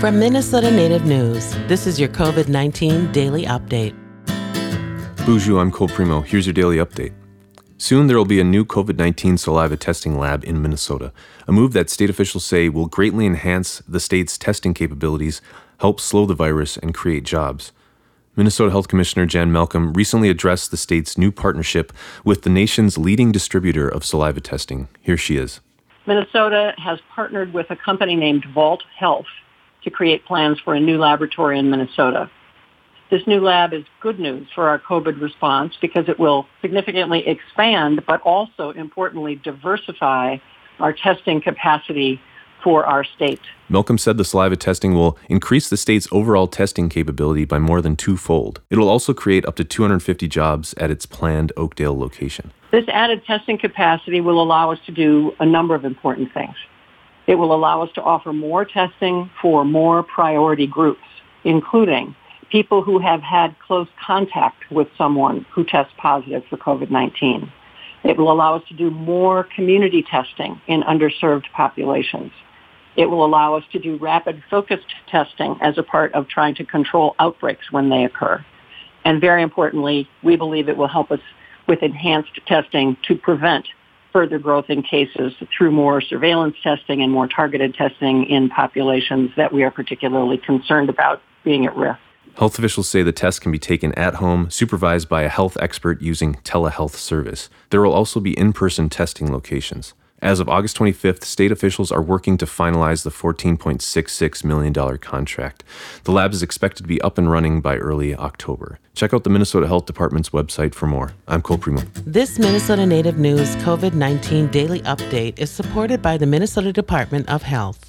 From Minnesota Native News, this is your COVID 19 daily update. Boozhoo, I'm Cole Premo. Here's your daily update. Soon there will be a new COVID 19 saliva testing lab in Minnesota, a move that state officials say will greatly enhance the state's testing capabilities, help slow the virus, and create jobs. Minnesota Health Commissioner Jan Malcolm recently addressed the state's new partnership with the nation's leading distributor of saliva testing. Here she is. Minnesota has partnered with a company named Vault Health to create plans for a new laboratory in Minnesota. This new lab is good news for our COVID response because it will significantly expand, but also importantly diversify our testing capacity for our state. Malcolm said the saliva testing will increase the state's overall testing capability by more than twofold. It will also create up to 250 jobs at its planned Oakdale location. This added testing capacity will allow us to do a number of important things. It will allow us to offer more testing for more priority groups, including people who have had close contact with someone who tests positive for COVID-19. It will allow us to do more community testing in underserved populations. It will allow us to do rapid focused testing as a part of trying to control outbreaks when they occur. And very importantly, we believe it will help us with enhanced testing to prevent further growth in cases through more surveillance testing and more targeted testing in populations that we are particularly concerned about being at risk. Health officials say the test can be taken at home, supervised by a health expert using telehealth service. There will also be in person testing locations. As of August 25th, state officials are working to finalize the $14.66 million contract. The lab is expected to be up and running by early October. Check out the Minnesota Health Department's website for more. I'm Cole Premo. This Minnesota Native News COVID 19 daily update is supported by the Minnesota Department of Health.